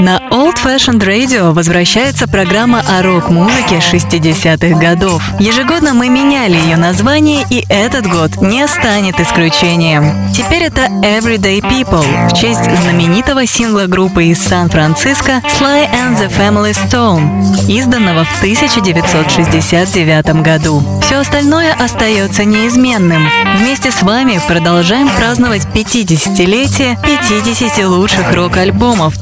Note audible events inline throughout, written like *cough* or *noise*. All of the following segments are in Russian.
На Old Fashioned Radio возвращается программа о рок-музыке 60-х годов. Ежегодно мы меняли ее название, и этот год не станет исключением. Теперь это Everyday People в честь знаменитого сингла группы из Сан-Франциско Sly and the Family Stone, изданного в 1969 году. Все остальное остается неизменным. Вместе с вами продолжаем праздновать 50-летие 50 лучших рок-альбомов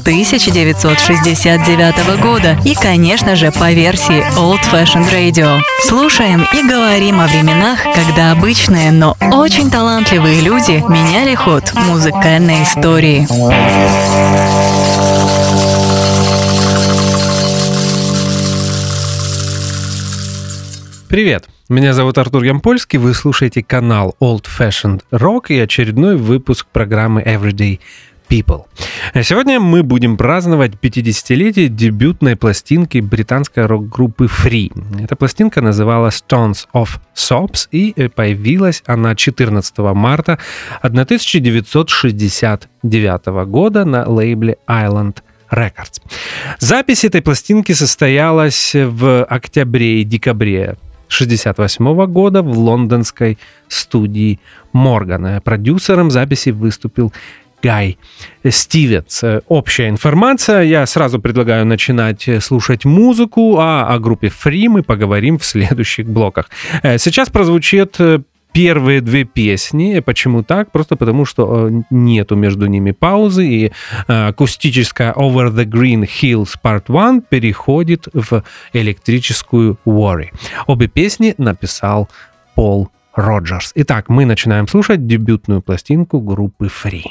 1969 года и, конечно же, по версии Old Fashioned Radio. Слушаем и говорим о временах, когда обычные, но очень талантливые люди меняли ход музыкальной истории. Привет! Меня зовут Артур Ямпольский, вы слушаете канал Old Fashioned Rock и очередной выпуск программы Everyday People. Сегодня мы будем праздновать 50-летие дебютной пластинки британской рок-группы Free. Эта пластинка называлась Stones of Sops и появилась она 14 марта 1969 года на лейбле Island Records. Запись этой пластинки состоялась в октябре и декабре 1968 года в лондонской студии Моргана. Продюсером записи выступил Гай Стивенс. Общая информация. Я сразу предлагаю начинать слушать музыку, а о группе Free мы поговорим в следующих блоках. Сейчас прозвучит первые две песни. Почему так? Просто потому, что нету между ними паузы, и акустическая Over the Green Hills Part 1 переходит в электрическую Worry. Обе песни написал Пол Роджерс. Итак, мы начинаем слушать дебютную пластинку группы Free.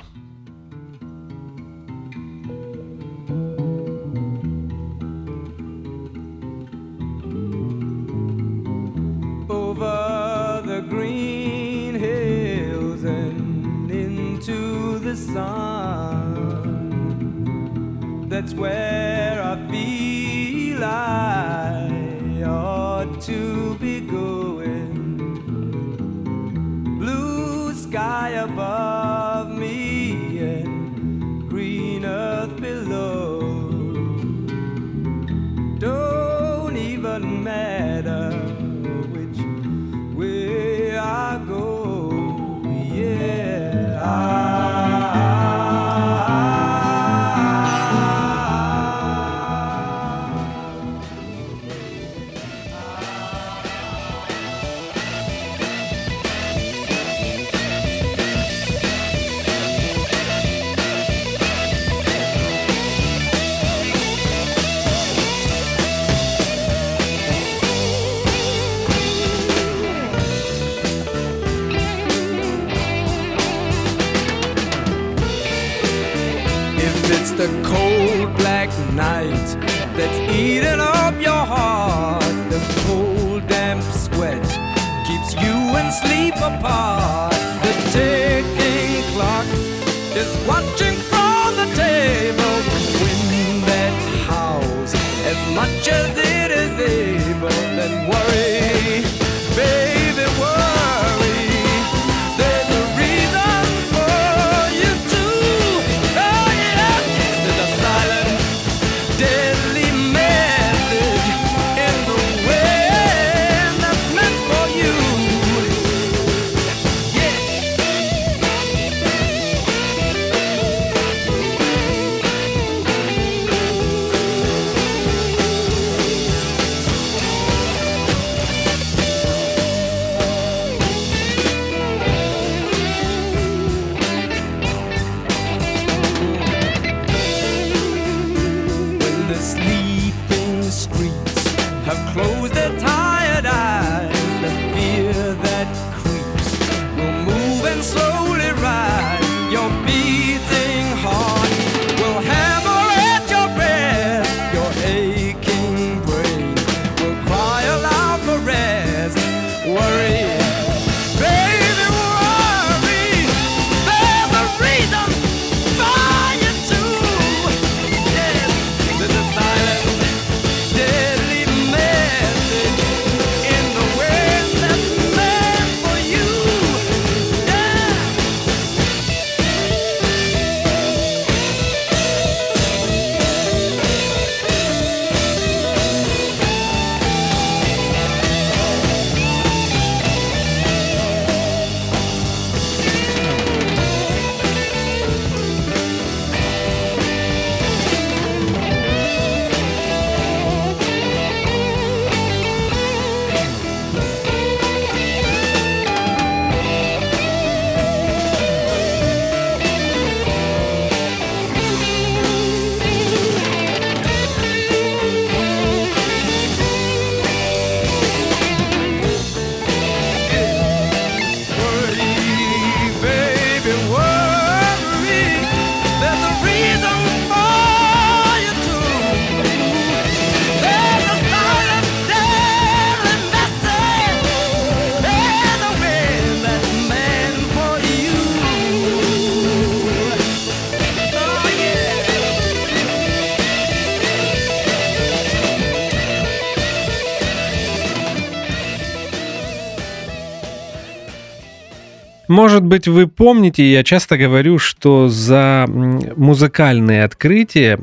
Может быть, вы помните, я часто говорю, что за музыкальные открытия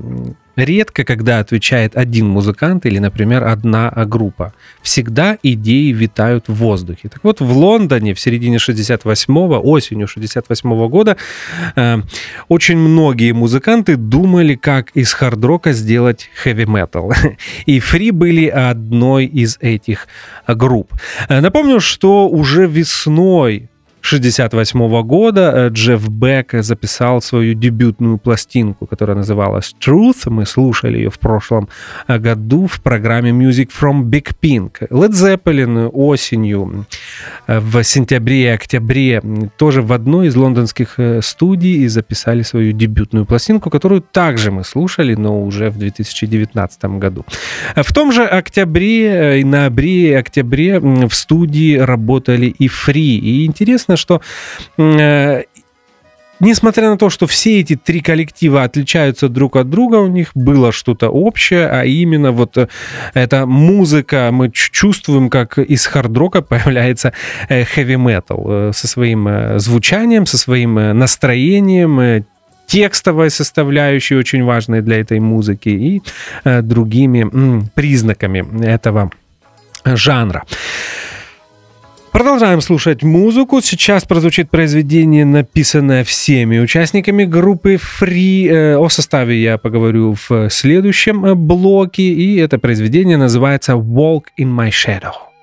редко когда отвечает один музыкант или, например, одна группа. Всегда идеи витают в воздухе. Так вот, в Лондоне в середине 68-го, осенью 68-го года э, очень многие музыканты думали, как из хард-рока сделать хэви-метал. *laughs* И Фри были одной из этих групп. Э, напомню, что уже весной 1968 года э, Джефф Бек записал свою дебютную пластинку, которая называлась Truth. Мы слушали ее в прошлом э, году в программе Music from Big Pink. Led Zeppelin осенью, э, в сентябре октябре, тоже в одной из лондонских студий записали свою дебютную пластинку, которую также мы слушали, но уже в 2019 году. В том же октябре, ноябре и октябре в студии работали и Free. И интересно, интересно, что э, несмотря на то, что все эти три коллектива отличаются друг от друга, у них было что-то общее, а именно вот э, эта музыка, мы чувствуем, как из хард-рока *laughs* появляется хэви-метал э, со своим звучанием, со своим настроением, текстовой составляющей очень важной для этой музыки и другими признаками этого жанра. Продолжаем слушать музыку. Сейчас прозвучит произведение, написанное всеми участниками группы Free. Э, о составе я поговорю в следующем э, блоке. И это произведение называется Walk in My Shadow.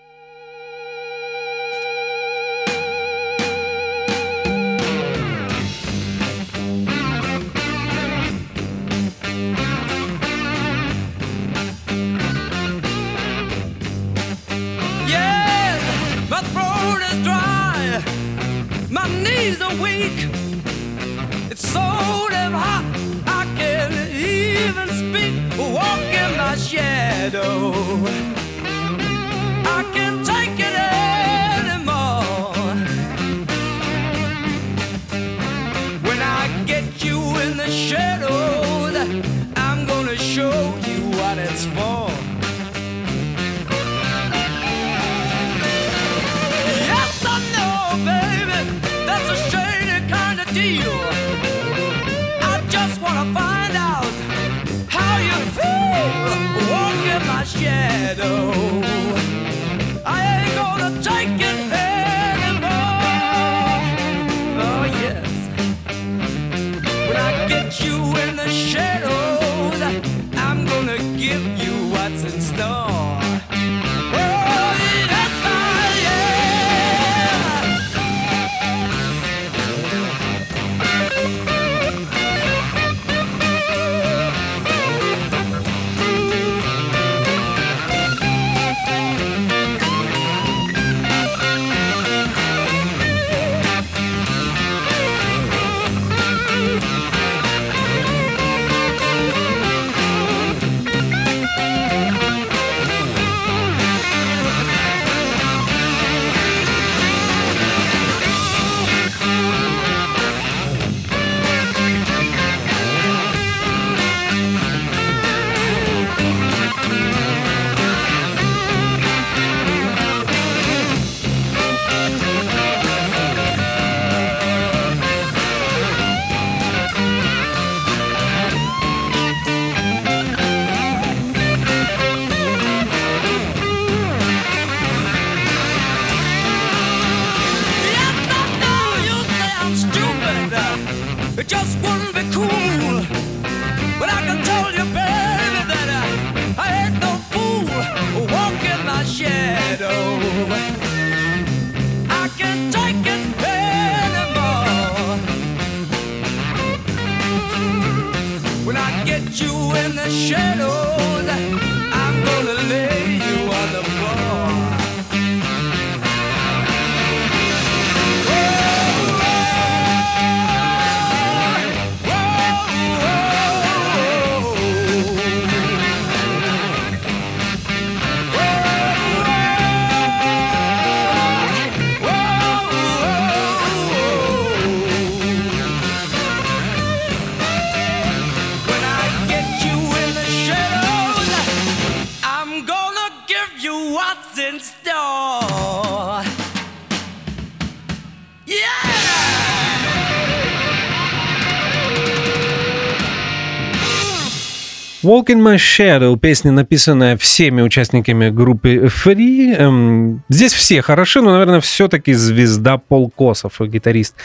Walk in My Shadow, песня, написанная всеми участниками группы Free. Эм, здесь все хороши, но, наверное, все-таки звезда Пол Косов, гитарист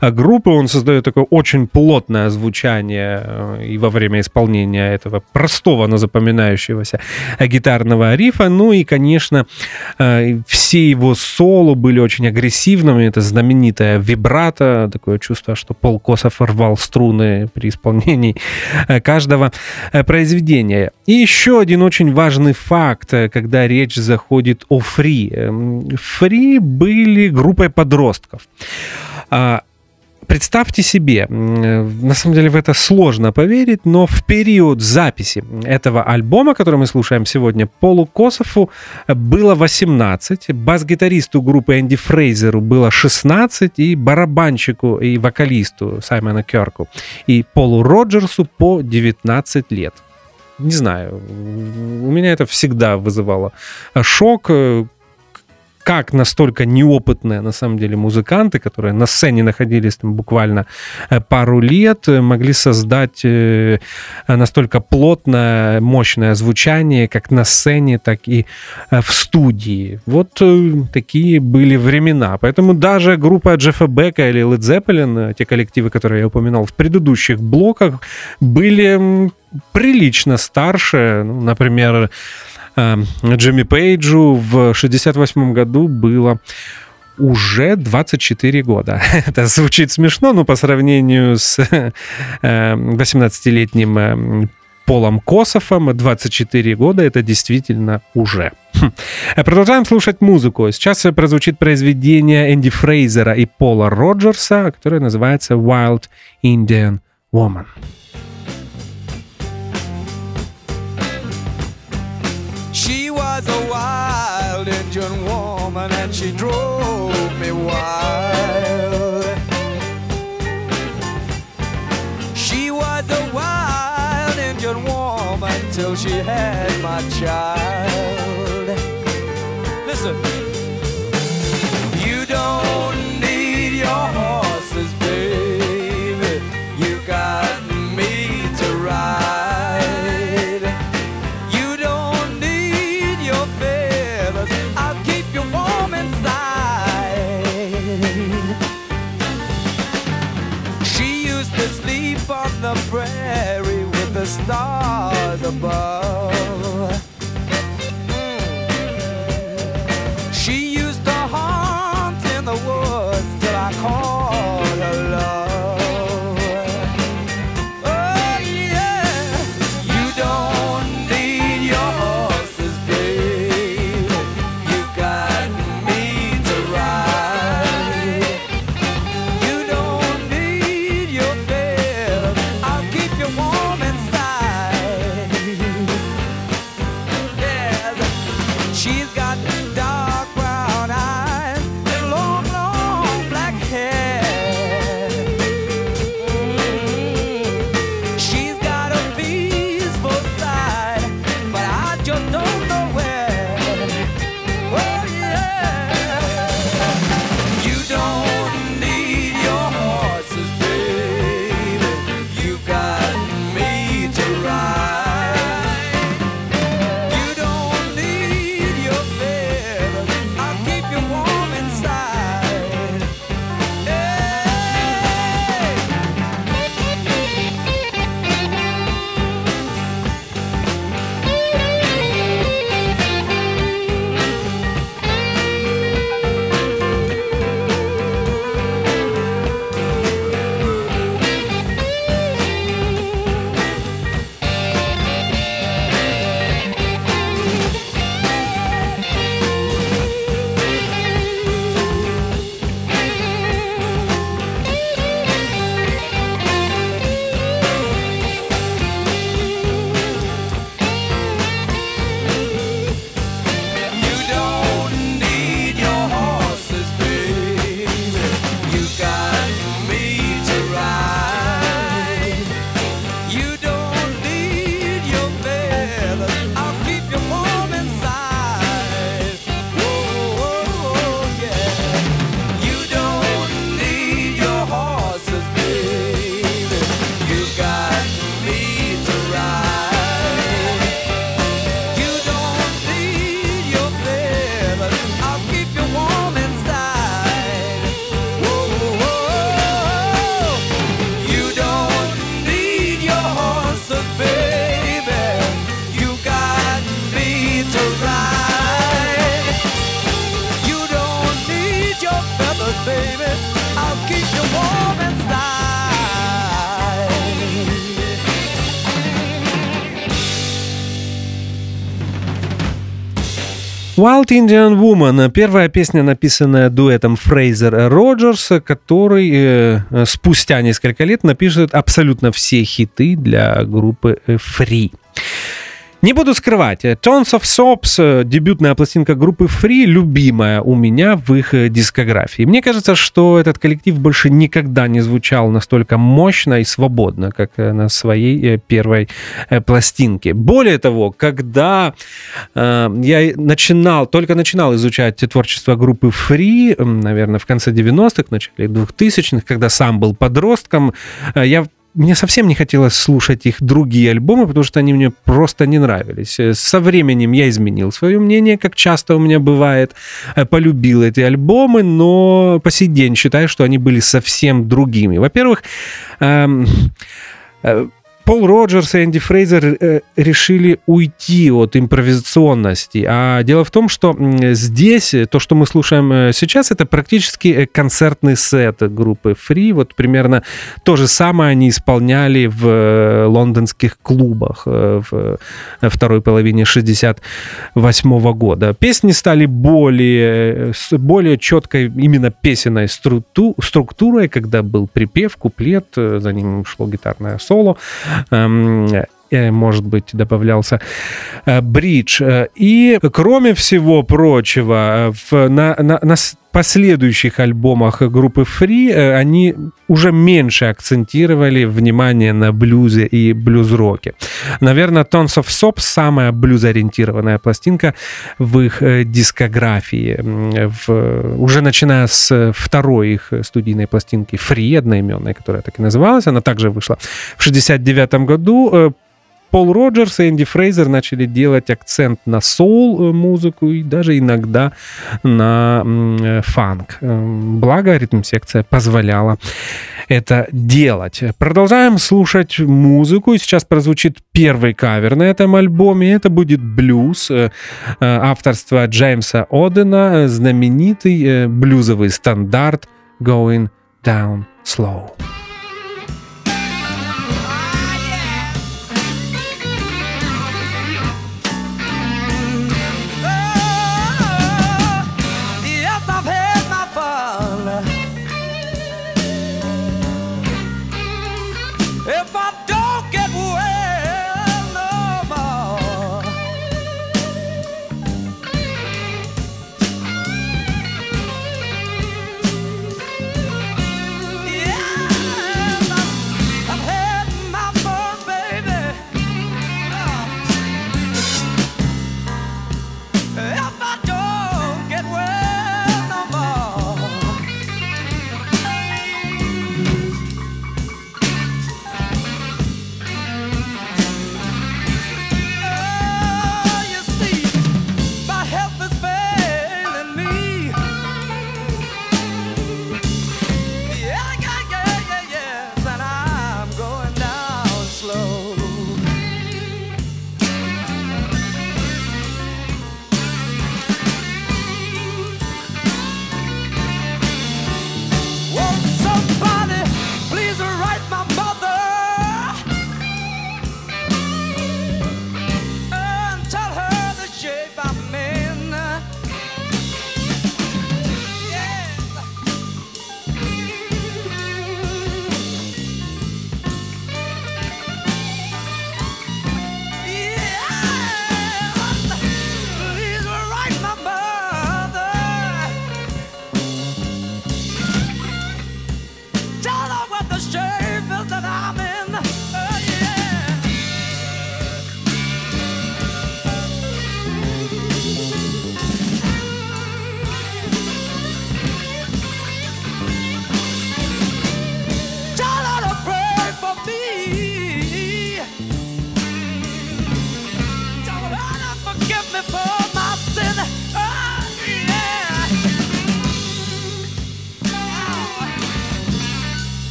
группы. Он создает такое очень плотное звучание э, и во время исполнения этого простого, но запоминающегося гитарного рифа. Ну и, конечно, э, все его соло были очень агрессивными. Это знаменитая вибрато, такое чувство, что Пол Косов рвал струны при исполнении э, каждого произведения. И еще один очень важный факт, э, когда речь заходит о Фри. Фри были группой подростков. А, представьте себе, на самом деле в это сложно поверить, но в период записи этого альбома, который мы слушаем сегодня, Полу Косову было 18, бас-гитаристу группы Энди Фрейзеру было 16, и барабанщику и вокалисту Саймона Керку и Полу Роджерсу по 19 лет не знаю, у меня это всегда вызывало шок, как настолько неопытные, на самом деле, музыканты, которые на сцене находились там буквально э, пару лет, э, могли создать э, настолько плотное, мощное звучание, как на сцене, так и в студии. Вот такие были времена. Поэтому даже группа Джеффа Бека или Led Zeppelin, те коллективы, которые я упоминал в предыдущих блоках, были прилично старше. Ну, например, Джимми Пейджу в 68 году было уже 24 года. *laughs* Это звучит смешно, но по сравнению с 18-летним э, эм, Полом Кософом 24 года это действительно уже. Хм. Продолжаем слушать музыку. Сейчас прозвучит произведение Энди Фрейзера и Пола Роджерса, которое называется Wild Indian Woman. Was a wild Indian woman and she drove me wild. She was a wild Indian woman till she had my child. Listen, Wild Indian Woman. Первая песня, написанная дуэтом Фрейзер Роджерс, который э, спустя несколько лет напишет абсолютно все хиты для группы Free. Не буду скрывать, Tons of Sops, дебютная пластинка группы Free, любимая у меня в их э, дискографии. Мне кажется, что этот коллектив больше никогда не звучал настолько мощно и свободно, как э, на своей э, первой пластинке. Более того, когда э, я начинал, только начинал изучать творчество группы Free, наверное, в конце 90-х, начале 2000-х, когда сам был подростком, я мне совсем не хотелось слушать их другие альбомы, потому что они мне просто не нравились. Э, со временем я изменил свое мнение, как часто у меня бывает, э, полюбил эти альбомы, но по сей день считаю, что они были совсем другими. Во-первых, эм, э, Пол Роджерс и Энди Фрейзер э, решили уйти от импровизационности. А дело в том, что здесь то, что мы слушаем э, сейчас, это практически э, концертный сет группы Free. Вот примерно то же самое они исполняли в лондонских клубах в второй половине 68 года. Песни стали более, более четкой именно песенной структурой, когда был припев, куплет, за ним шло гитарное соло. Эм, э, может быть, добавлялся э, бридж. Э, и, кроме всего прочего, в, на, на, на последующих альбомах группы Free они уже меньше акцентировали внимание на блюзе и блюз-роке. Наверное, Tons of Soap самая блюзориентированная пластинка в их дискографии. В, уже начиная с второй их студийной пластинки Free, одноименной, которая так и называлась, она также вышла в 69 году Пол Роджерс и Энди Фрейзер начали делать акцент на соул-музыку э, и даже иногда на э, фанк. Эм, благо, ритм-секция позволяла это делать. Продолжаем слушать музыку. И сейчас прозвучит первый кавер на этом альбоме. Это будет блюз э, авторства Джеймса Одена, знаменитый блюзовый стандарт «Going Down Slow».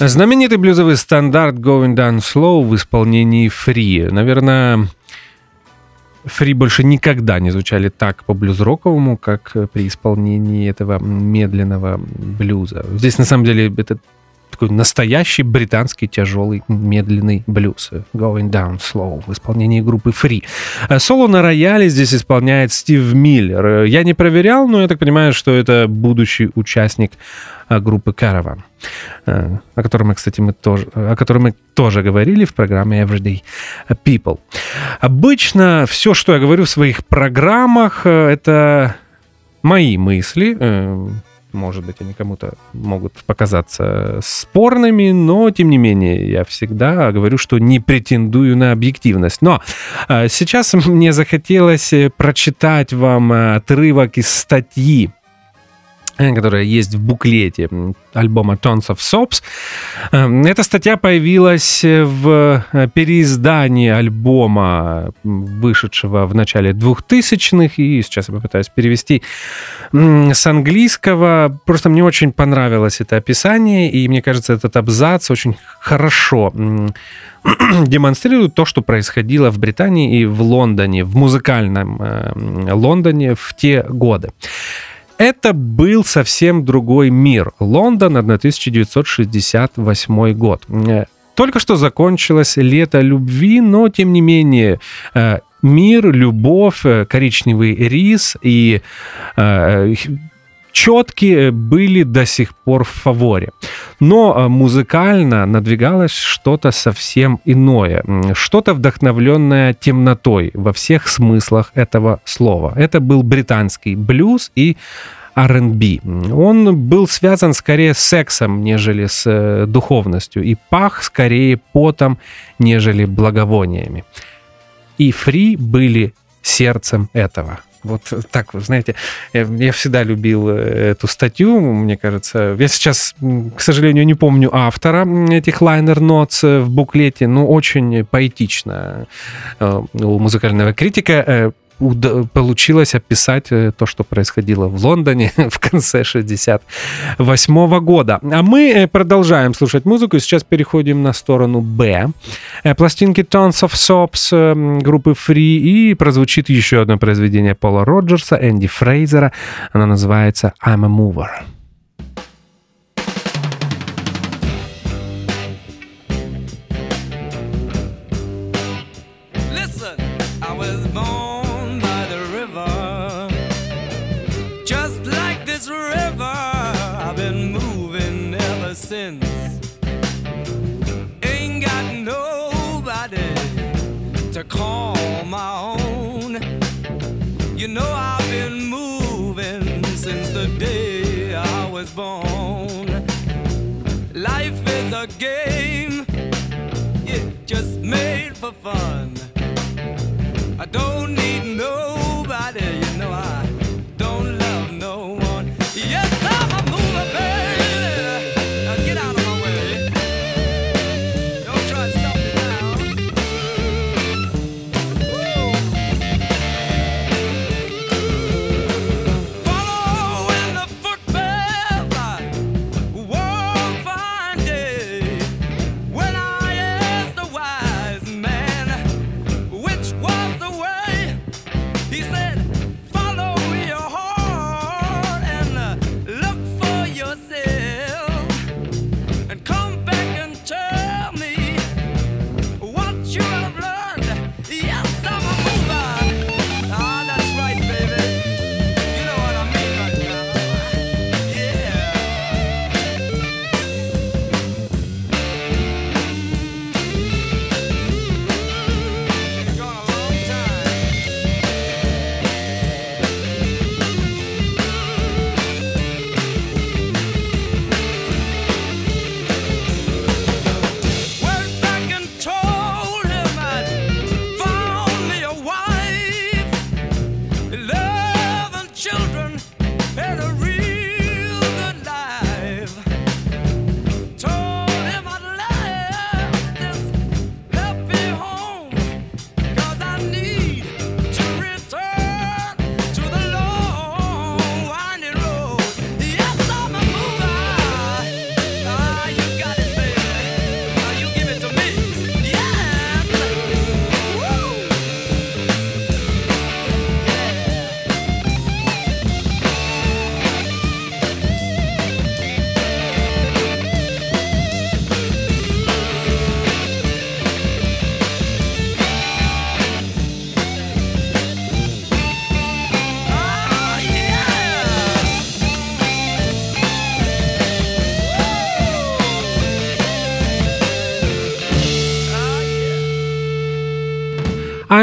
Знаменитый блюзовый стандарт Going Down Slow в исполнении Фри. Наверное, Фри больше никогда не звучали так по блюз-роковому, как при исполнении этого медленного блюза. Здесь, на самом деле, это такой настоящий британский тяжелый медленный блюз. Going Down Slow в исполнении группы Free. Э, соло на рояле здесь исполняет Стив Миллер. Я не проверял, но я так понимаю, что это будущий участник э, группы Caravan, э, о котором мы, кстати, мы тоже, о котором мы тоже говорили в программе Everyday People. Обычно все, что я говорю в своих программах, это мои мысли, может быть, они кому-то могут показаться спорными, но, тем не менее, я всегда говорю, что не претендую на объективность. Но э, сейчас мне захотелось э, прочитать вам э, отрывок из статьи которая есть в буклете альбома Tons of Soaps. Эм, эта статья появилась в э, переиздании альбома, вышедшего в начале 2000-х, и сейчас я попытаюсь перевести с английского. Просто мне очень понравилось это описание, и мне кажется, этот абзац очень хорошо *clears throat* демонстрирует то, что происходило в Британии и в Лондоне, в музыкальном э, Лондоне в те годы. Это был совсем другой мир. Лондон, 1968 год. Э, только что закончилось лето любви, но тем не менее э, мир, любовь, э, коричневый рис и четкие были до сих пор в фаворе. Но а, музыкально надвигалось что-то совсем иное, что-то вдохновленное темнотой во всех смыслах этого слова. Это был британский блюз и R&B. Он был связан скорее с сексом, нежели с э, духовностью, и пах скорее потом, нежели благовониями. И фри были сердцем этого. Вот так, вы знаете, я всегда любил э, эту статью, мне кажется. Я сейчас, к сожалению, не помню автора этих лайнер нотс в буклете, но очень поэтично э, у музыкального критика получилось описать э, то, что происходило в Лондоне *laughs* в конце 68 года. А мы э, продолжаем слушать музыку, сейчас переходим на сторону Б. Э, пластинки Tons of Sops группы Free, и прозвучит еще одно произведение Пола Роджерса, Энди Фрейзера. Оно называется I'm a Mover. For fun.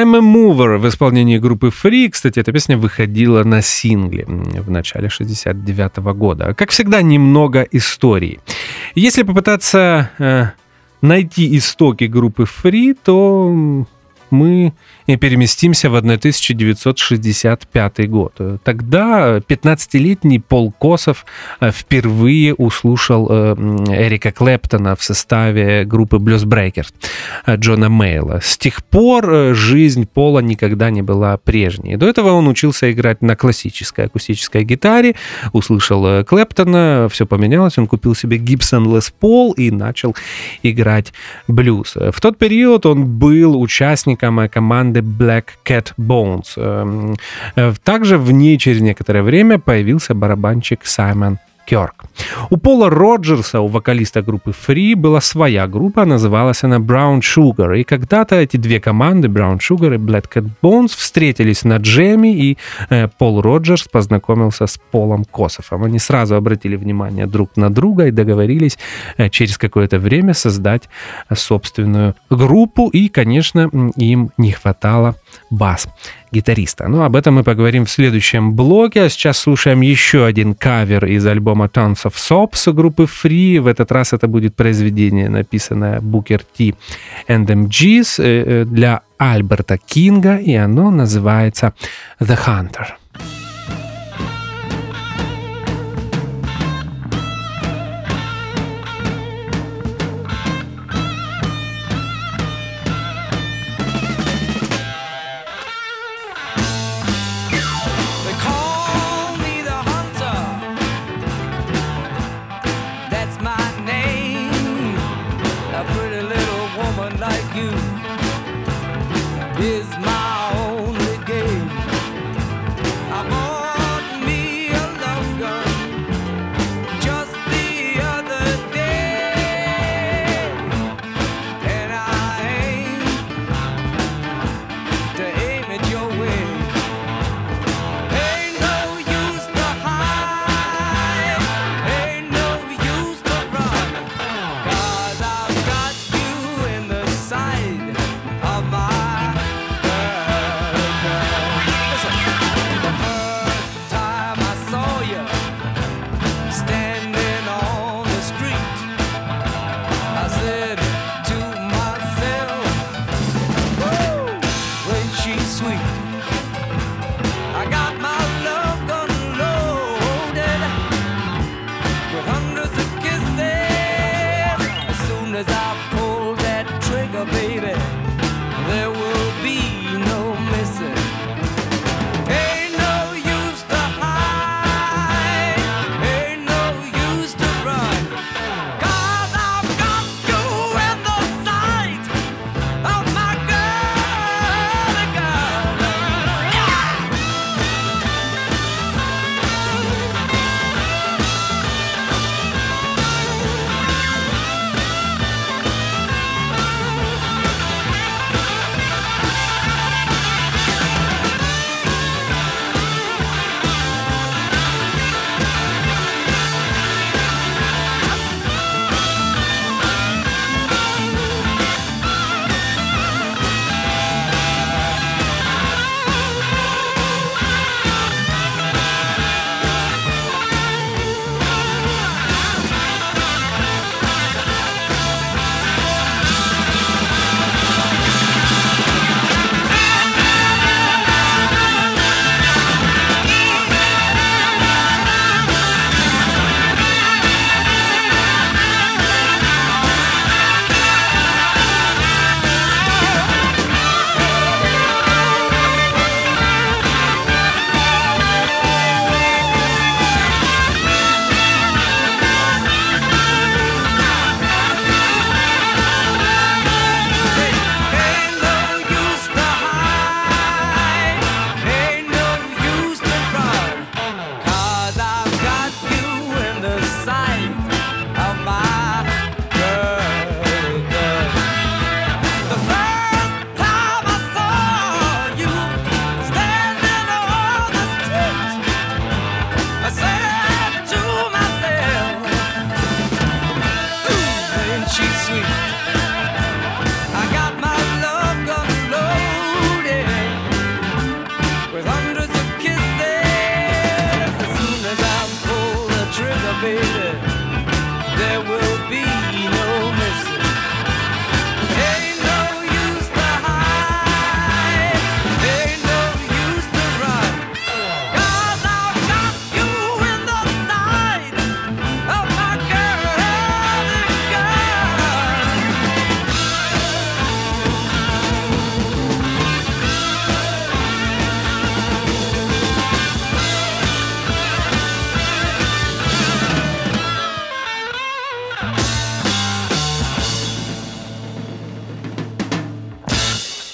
I'm a Mover в исполнении группы Free. Кстати, эта песня выходила на сингле в начале 69 года. Как всегда, немного истории. Если попытаться э, найти истоки группы Free, то мы переместимся в 1965 год. Тогда 15-летний Пол Косов э, впервые услышал э, Эрика Клэптона в составе группы Blues Breakers э, Джона Мейла. С тех пор жизнь Пола никогда не была прежней. До этого он учился играть на классической акустической гитаре, услышал Клэптона, все поменялось, он купил себе Gibson Les Paul и начал играть блюз. В тот период он был участником команды Black Cat Bones. Эм, э, также в ней через некоторое время появился барабанщик Саймон Кёрк. У Пола Роджерса, у вокалиста группы Free, была своя группа, называлась она Brown Sugar. И когда-то эти две команды, Brown Sugar и Black Cat Bones, встретились на джеме, и э, Пол Роджерс познакомился с Полом Кософом. Они сразу обратили внимание друг на друга и договорились э, через какое-то время создать собственную группу, и, конечно, им не хватало бас гитариста. Ну, об этом мы поговорим в следующем блоке. А сейчас слушаем еще один кавер из альбома Tons of Sops группы Free. В этот раз это будет произведение, написанное Booker T and MGs э, э, для Альберта Кинга, и оно называется The Hunter.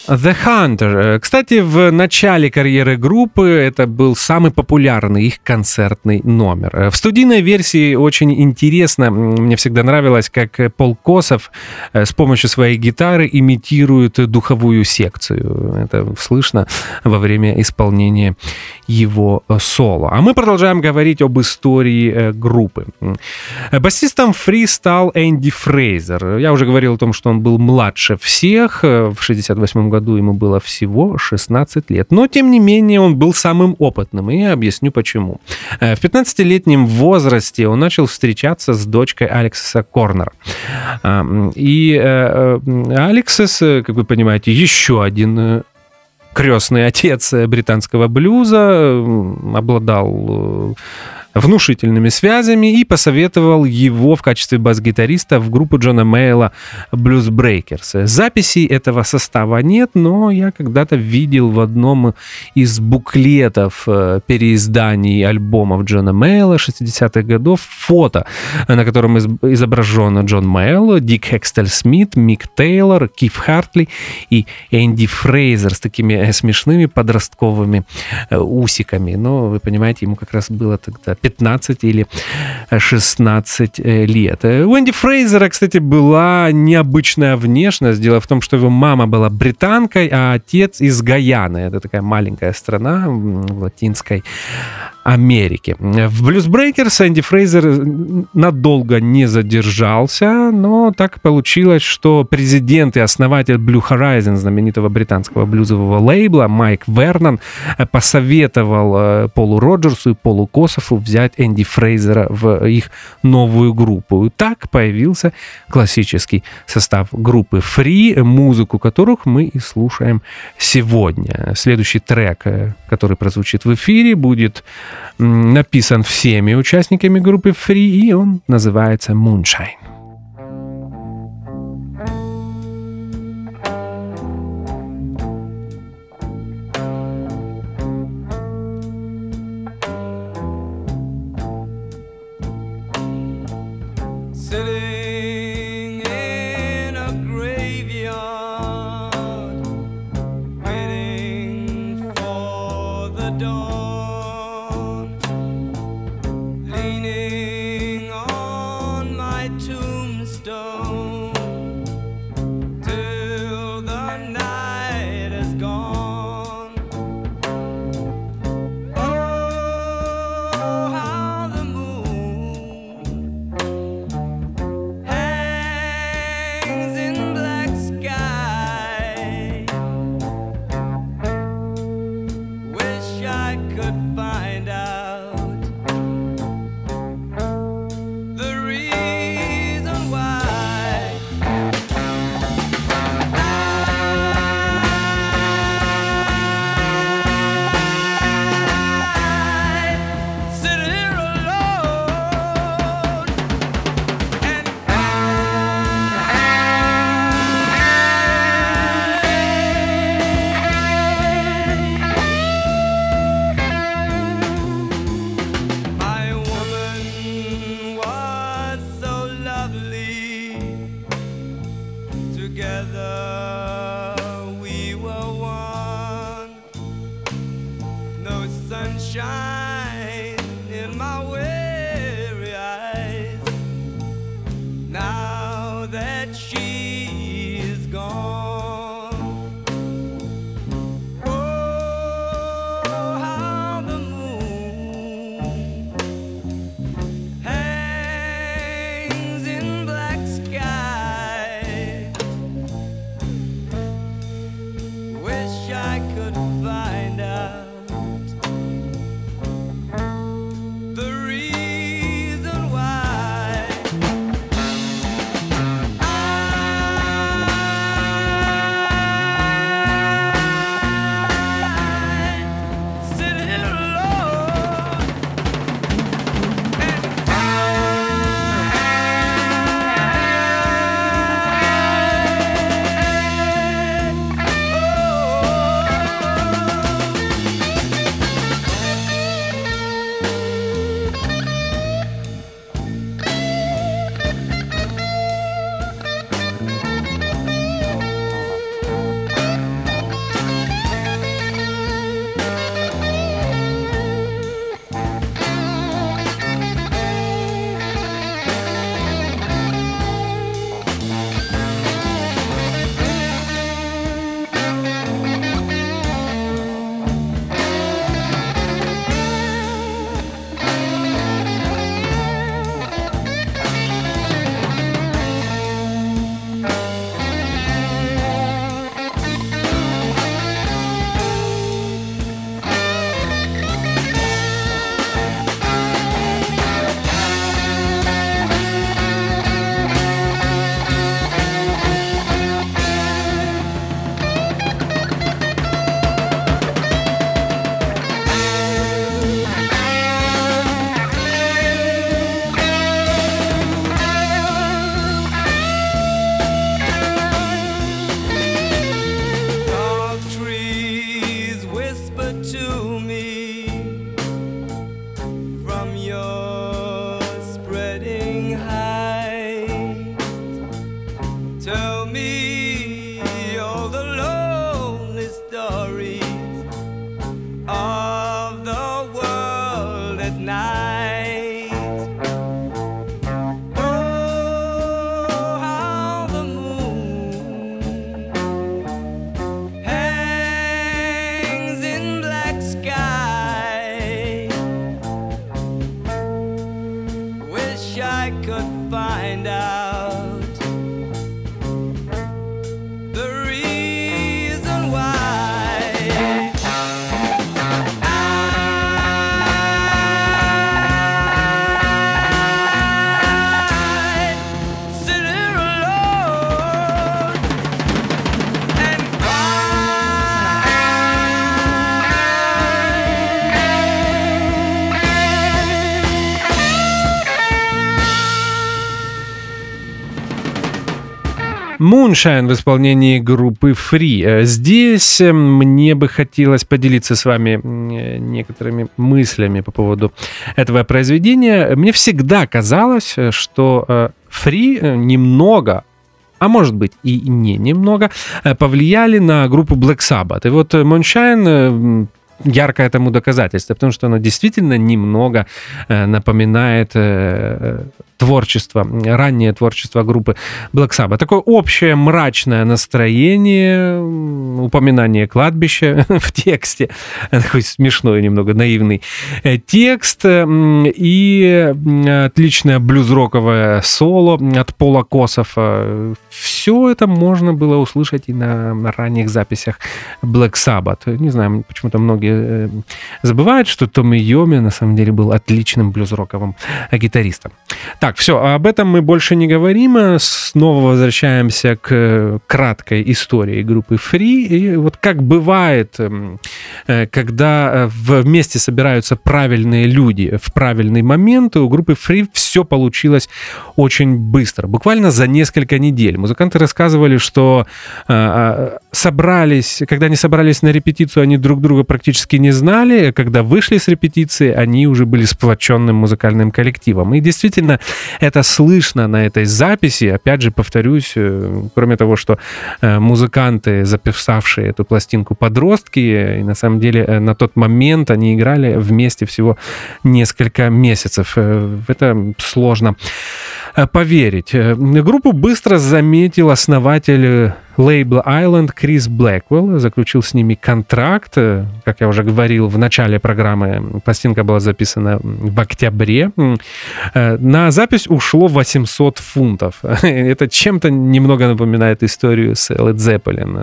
The Hunter. Э, кстати, в начале карьеры группы это был самый популярный их концертный номер. Э, в студийной версии очень интересно, мне всегда нравилось, как Пол Косов э, с помощью своей гитары имитирует духовую секцию. Это слышно во время исполнения его соло. А мы продолжаем говорить об истории группы. Басистом Фри стал Энди Фрейзер. Я уже говорил о том, что он был младше всех. В 68 году году ему было всего 16 лет. Но, тем не менее, он был самым опытным, и я объясню почему. Э, в 15-летнем возрасте он начал встречаться с дочкой Алексиса Корнера. И э, э, Алексис, как вы понимаете, еще один крестный отец британского блюза, обладал внушительными связями и посоветовал его в качестве бас-гитариста в группу Джона Мейла Blues Breakers. Записей этого состава нет, но я когда-то видел в одном из буклетов э, переизданий альбомов Джона Мейла 60-х годов фото, на котором изображен Джон Мейл, Дик Хекстель Смит, Мик Тейлор, Киф Хартли и Энди Фрейзер с такими э, смешными подростковыми э, усиками. Но вы понимаете, ему как раз было тогда 15 или 16 э, лет. Э, у Энди Фрейзера, кстати, была необычная внешность. Дело в том, что его мама была британкой, а отец из Гаяны. Это такая маленькая страна в латинской Америки. В Blues Breakers Энди Фрейзер надолго не задержался, но так получилось, что президент и основатель Blue Horizon, знаменитого британского блюзового лейбла, Майк Вернон, посоветовал э, Полу Роджерсу и Полу Косову взять Энди Фрейзера в их новую группу. И так появился классический состав группы Free, музыку которых мы и слушаем сегодня. Следующий трек, э, который прозвучит в эфире, будет написан всеми участниками группы Free, и он называется Moonshine. Moonshine в исполнении группы Free. Э, Здесь э, мне бы хотелось поделиться с вами э, некоторыми мыслями по поводу этого произведения. Мне всегда казалось, что Free немного а может быть и не немного, повлияли на группу Black Sabbath. И вот Moonshine яркое тому доказательство, потому что оно действительно немного напоминает творчество, раннее творчество группы Black Sabbath. Такое общее мрачное настроение, упоминание кладбища *laughs* в тексте, *laughs* такой смешной немного, наивный э, текст и отличное блюз-роковое соло от Пола Косова. Все это можно было услышать и на, на ранних записях Black Sabbath. Не знаю, почему-то многие э, забывают, что Томми Йоми на самом деле был отличным блюз-роковым э, гитаристом. Так, все, об этом мы больше не говорим. Снова возвращаемся к э, краткой истории группы Free. И вот как бывает, эм, э, когда э, вместе собираются правильные люди в правильный момент, у группы Free все получилось очень быстро, буквально за несколько недель. Музыканты рассказывали, что собрались, когда они собрались на репетицию, они друг друга практически не знали, когда вышли с репетиции, они уже были сплоченным музыкальным коллективом. И действительно, это слышно на этой записи. Опять же, повторюсь, э, кроме того, что э, музыканты, записавшие эту пластинку подростки, и на самом деле э, на тот момент они играли вместе всего несколько месяцев. Это сложно поверить. Э, Группу быстро заметил основатель э, лейбла Island Крис Блэквелл, заключил с ними контракт. Э, Как я уже говорил в начале программы, пластинка была записана в октябре. Э, На запись ушло 800 фунтов. *laughs* Это чем-то немного напоминает историю с Led Zeppelin.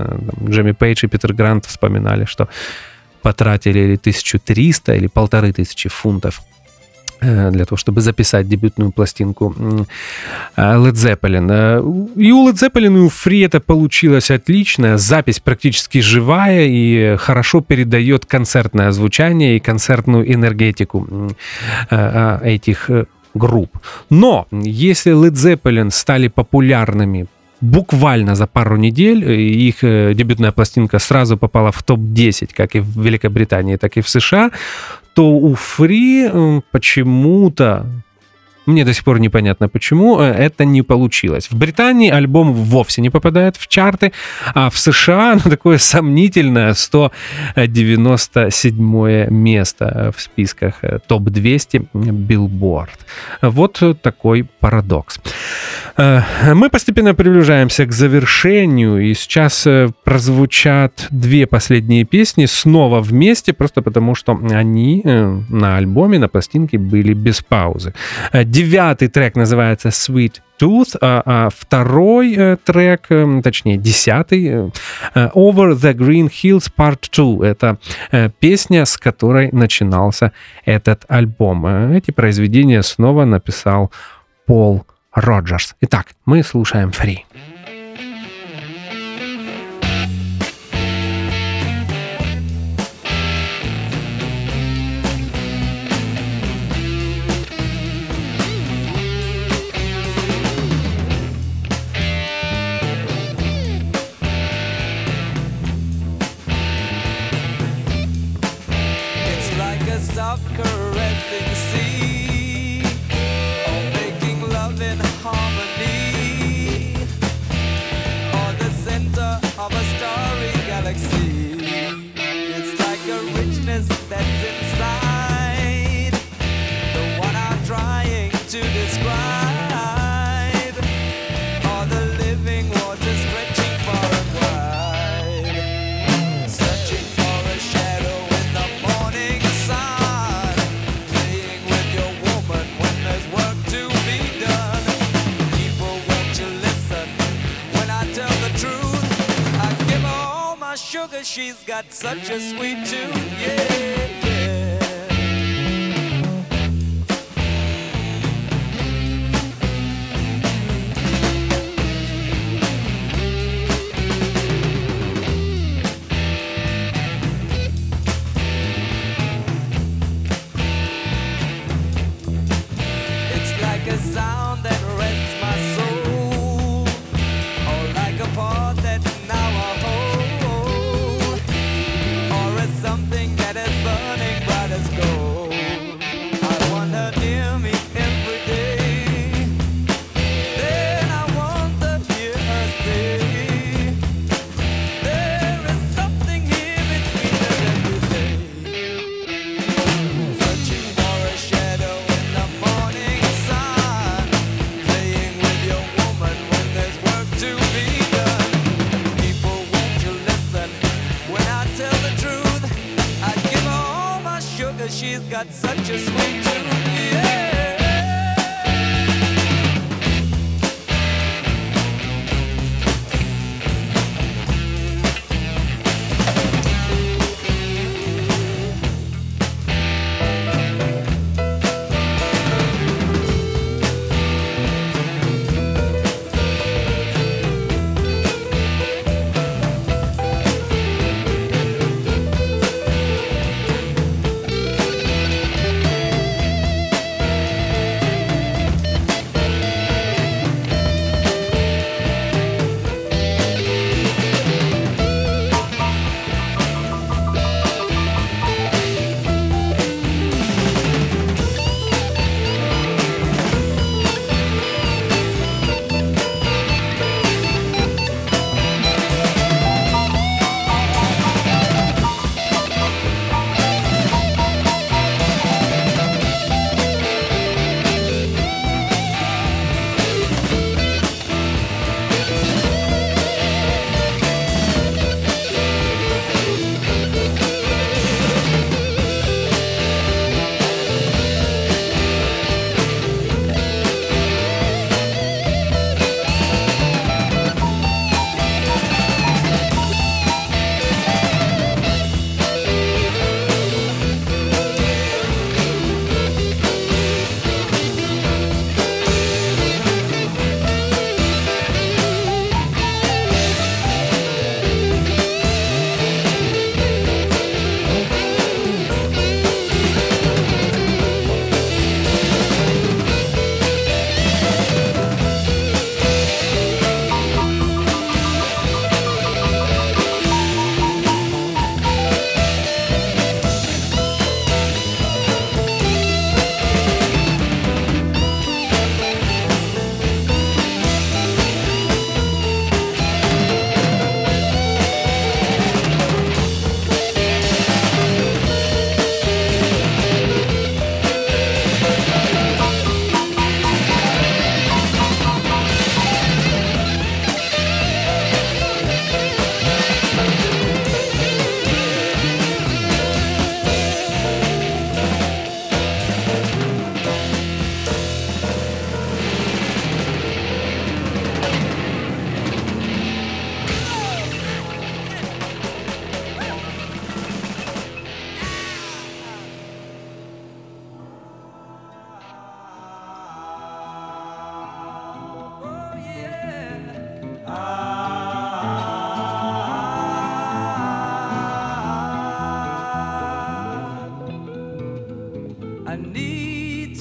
Э, Джимми Пейдж и Питер Грант вспоминали, что потратили или 1300, или полторы тысячи фунтов э, для того, чтобы записать дебютную пластинку э, Led Zeppelin. Э, И у Led Zeppelin, и у Free это получилось отлично. Запись практически живая и хорошо передает концертное звучание и концертную энергетику э, э, этих э, групп. Но если Led Zeppelin стали популярными буквально за пару недель, их э, дебютная пластинка сразу попала в топ-10, как и в Великобритании, так и в США, то у Фри м, почему-то мне до сих пор непонятно, почему э, это не получилось. В Британии альбом вовсе не попадает в чарты, а в США *laughs* ну, такое сомнительное 197 место э, в списках э, топ-200 Billboard. Вот э, такой парадокс. Э, Мы постепенно приближаемся к завершению, и сейчас э, прозвучат две последние песни снова вместе, просто потому что они э, на альбоме, на пластинке были без паузы. Девятый трек называется Sweet Tooth, а, а второй трек, точнее десятый, Over the Green Hills Part 2. Это песня, с которой начинался этот альбом. Эти произведения снова написал Пол Роджерс. Итак, мы слушаем Free.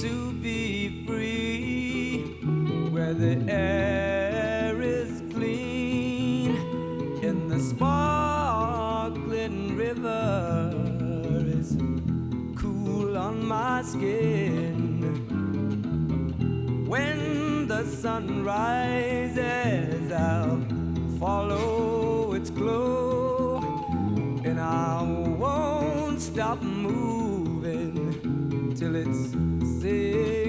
to be free where the air is clean in the sparkling river is cool on my skin. When the sun rises I'll follow its glow and I won't stop moving till it's fazer.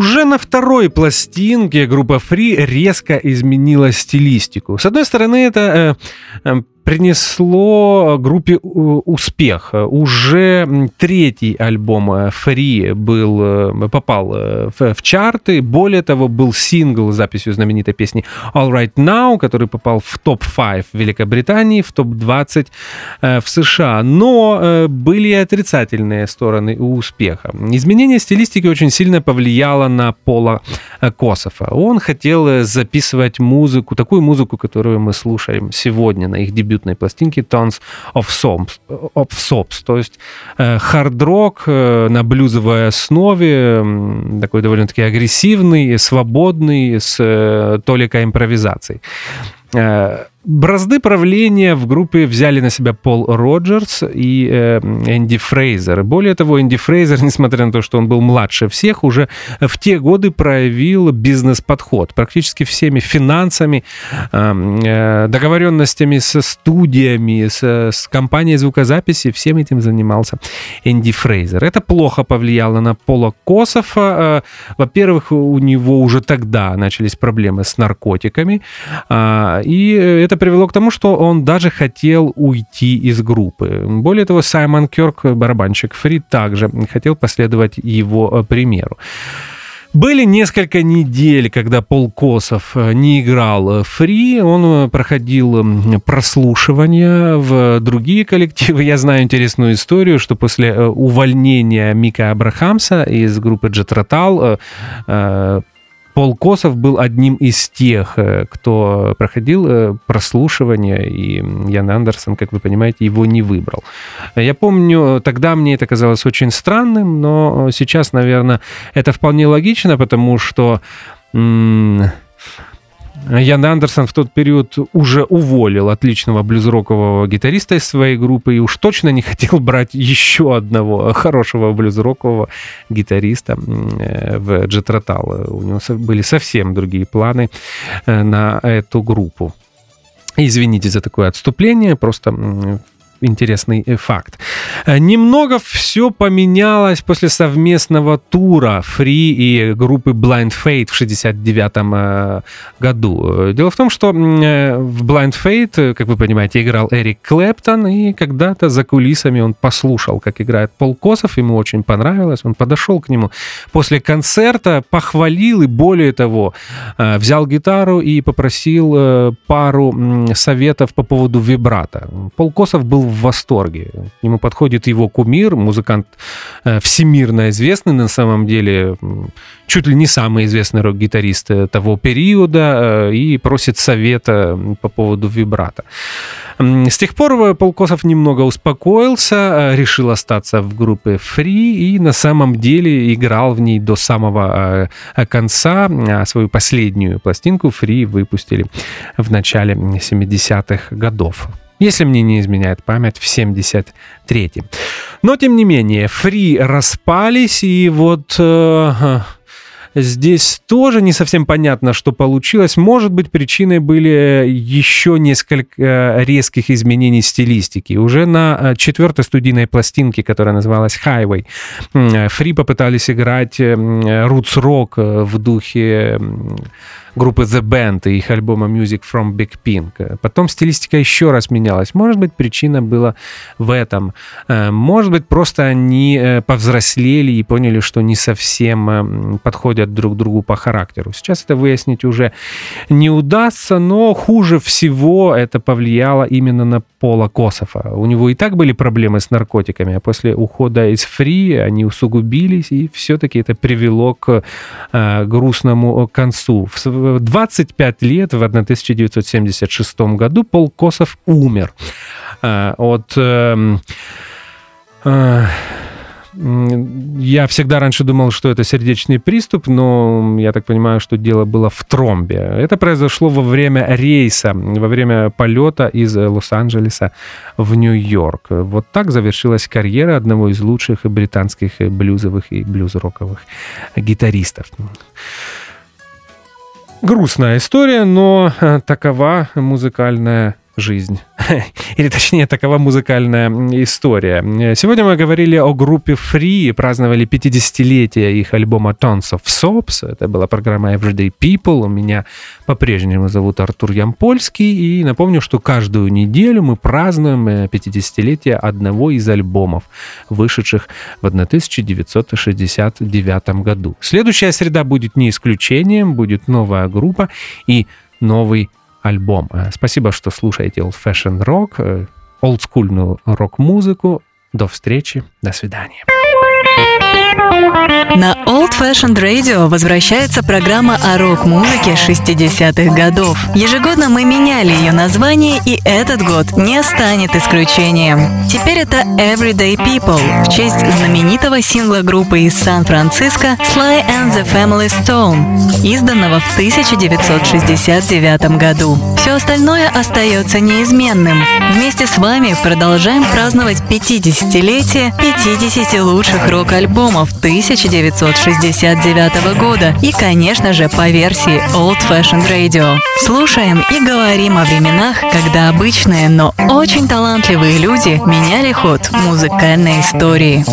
Уже на второй пластинке группа Free резко изменила стилистику. С одной стороны, это э, э, принесло группе успех. Уже третий альбом Free был, попал в, в чарты. Более того, был сингл с записью знаменитой песни All Right Now, который попал в топ-5 в Великобритании, в топ-20 в США. Но были и отрицательные стороны у успеха. Изменение стилистики очень сильно повлияло на Пола Кософа. Он хотел записывать музыку, такую музыку, которую мы слушаем сегодня на их дебют дебютной пластинки Tons of Sops, of Sops то есть э, хард-рок э, на блюзовой основе, такой довольно-таки агрессивный, свободный, с э, толикой импровизацией. Бразды правления в группе взяли на себя Пол Роджерс и э, Энди Фрейзер. Более того, Энди Фрейзер, *laughs* несмотря на то, что он был младше всех, уже в те годы проявил бизнес-подход. Практически всеми финансами, эм, э, договоренностями со студиями, с, с компанией звукозаписи, всем этим занимался Энди Фрейзер. Это плохо повлияло на Пола Кософа. Э, во-первых, у него уже тогда начались проблемы с наркотиками. Э, и это привело к тому, что он даже хотел уйти из группы. Более того, Саймон Кёрк, барабанщик Фри, также хотел последовать его э, примеру. Были несколько недель, когда Пол Косов э, не играл фри, он э, проходил прослушивания в другие коллективы. Я знаю интересную историю, что после увольнения Мика Абрахамса из группы Джетротал Пол Косов был одним из тех, э, кто проходил э, прослушивание, и Ян Андерсон, как вы понимаете, его не выбрал. Я помню, тогда мне это казалось очень странным, но сейчас, наверное, это вполне логично, потому что Ян Андерсон в тот период уже уволил отличного блюзрокового гитариста из своей группы и уж точно не хотел *laughs* брать еще одного хорошего блюзрокового гитариста э, в Джетротал. У него были совсем другие планы э, на эту группу. Извините за такое отступление, просто интересный э, факт. Э, немного все поменялось после совместного тура Free и группы Blind Fate в 69 э, году. Дело в том, что в Blind Fate, как вы понимаете, играл Эрик Клэптон, и когда-то за кулисами он послушал, как играет Пол Косов, ему очень понравилось, он подошел к нему после концерта, похвалил и более того, взял гитару и попросил пару советов по поводу вибрата. Пол Косов был в восторге. К нему подходит его кумир, музыкант э, всемирно известный на самом деле, чуть ли не самый известный рок-гитарист э, того периода, э, и просит совета по поводу вибрата. С тех пор Полкосов немного успокоился, решил остаться в группе Free и на самом деле играл в ней до самого конца. А свою последнюю пластинку Free выпустили в начале 70-х годов если мне не изменяет память, в 73-м. Но, тем не менее, фри распались, и вот... Э, Здесь тоже не совсем понятно, что получилось. Может быть, причиной были еще несколько резких изменений стилистики. Уже на э, четвертой студийной пластинке, которая называлась Highway, Фри попытались играть рутс-рок э, в духе группы The Band и их альбома Music from Big Pink. Потом стилистика еще раз менялась. Может быть, причина была в этом. Э, может быть, просто они э, повзрослели и поняли, что не совсем э, подходят друг другу по характеру. Сейчас это выяснить уже не удастся, но хуже всего это повлияло именно на Пола Кософа. У него и так были проблемы с наркотиками, а после ухода из фри они усугубились, и все-таки это привело к грустному концу. В 25 лет, в 1976 году, Пол Косов умер э, от... Эм, э, я всегда раньше думал, что это сердечный приступ, но я так понимаю, что дело было в тромбе. Это произошло во время рейса, во время полета из Лос-Анджелеса в Нью-Йорк. Вот так завершилась карьера одного из лучших британских блюзовых и блюз-роковых гитаристов. Грустная история, но э, такова музыкальная жизнь. *laughs* или точнее такова музыкальная история. Сегодня мы говорили о группе Free, праздновали 50-летие их альбома Tons of Soaps. Это была программа Everyday People. У меня по-прежнему зовут Артур Ямпольский. И напомню, что каждую неделю мы празднуем 50-летие одного из альбомов, вышедших в 1969 году. Следующая среда будет не исключением, будет новая группа и новый альбом. Э, спасибо, что слушаете Old Fashion Rock, олдскульную рок-музыку. До встречи, до свидания. На Old Fashioned Radio возвращается программа о рок-музыке 60-х годов. Ежегодно мы меняли ее название, и этот год не станет исключением. Теперь это Everyday People в честь знаменитого сингла группы из Сан-Франциско Sly and the Family Stone, изданного в 1969 году. Все остальное остается неизменным. Вместе с вами продолжаем праздновать 50-летие 50 лучших рок-альбомов 1969 года и, конечно же, по версии Old Fashioned Radio. Слушаем и говорим о временах, когда обычные, но очень талантливые люди меняли ход музыкальной истории.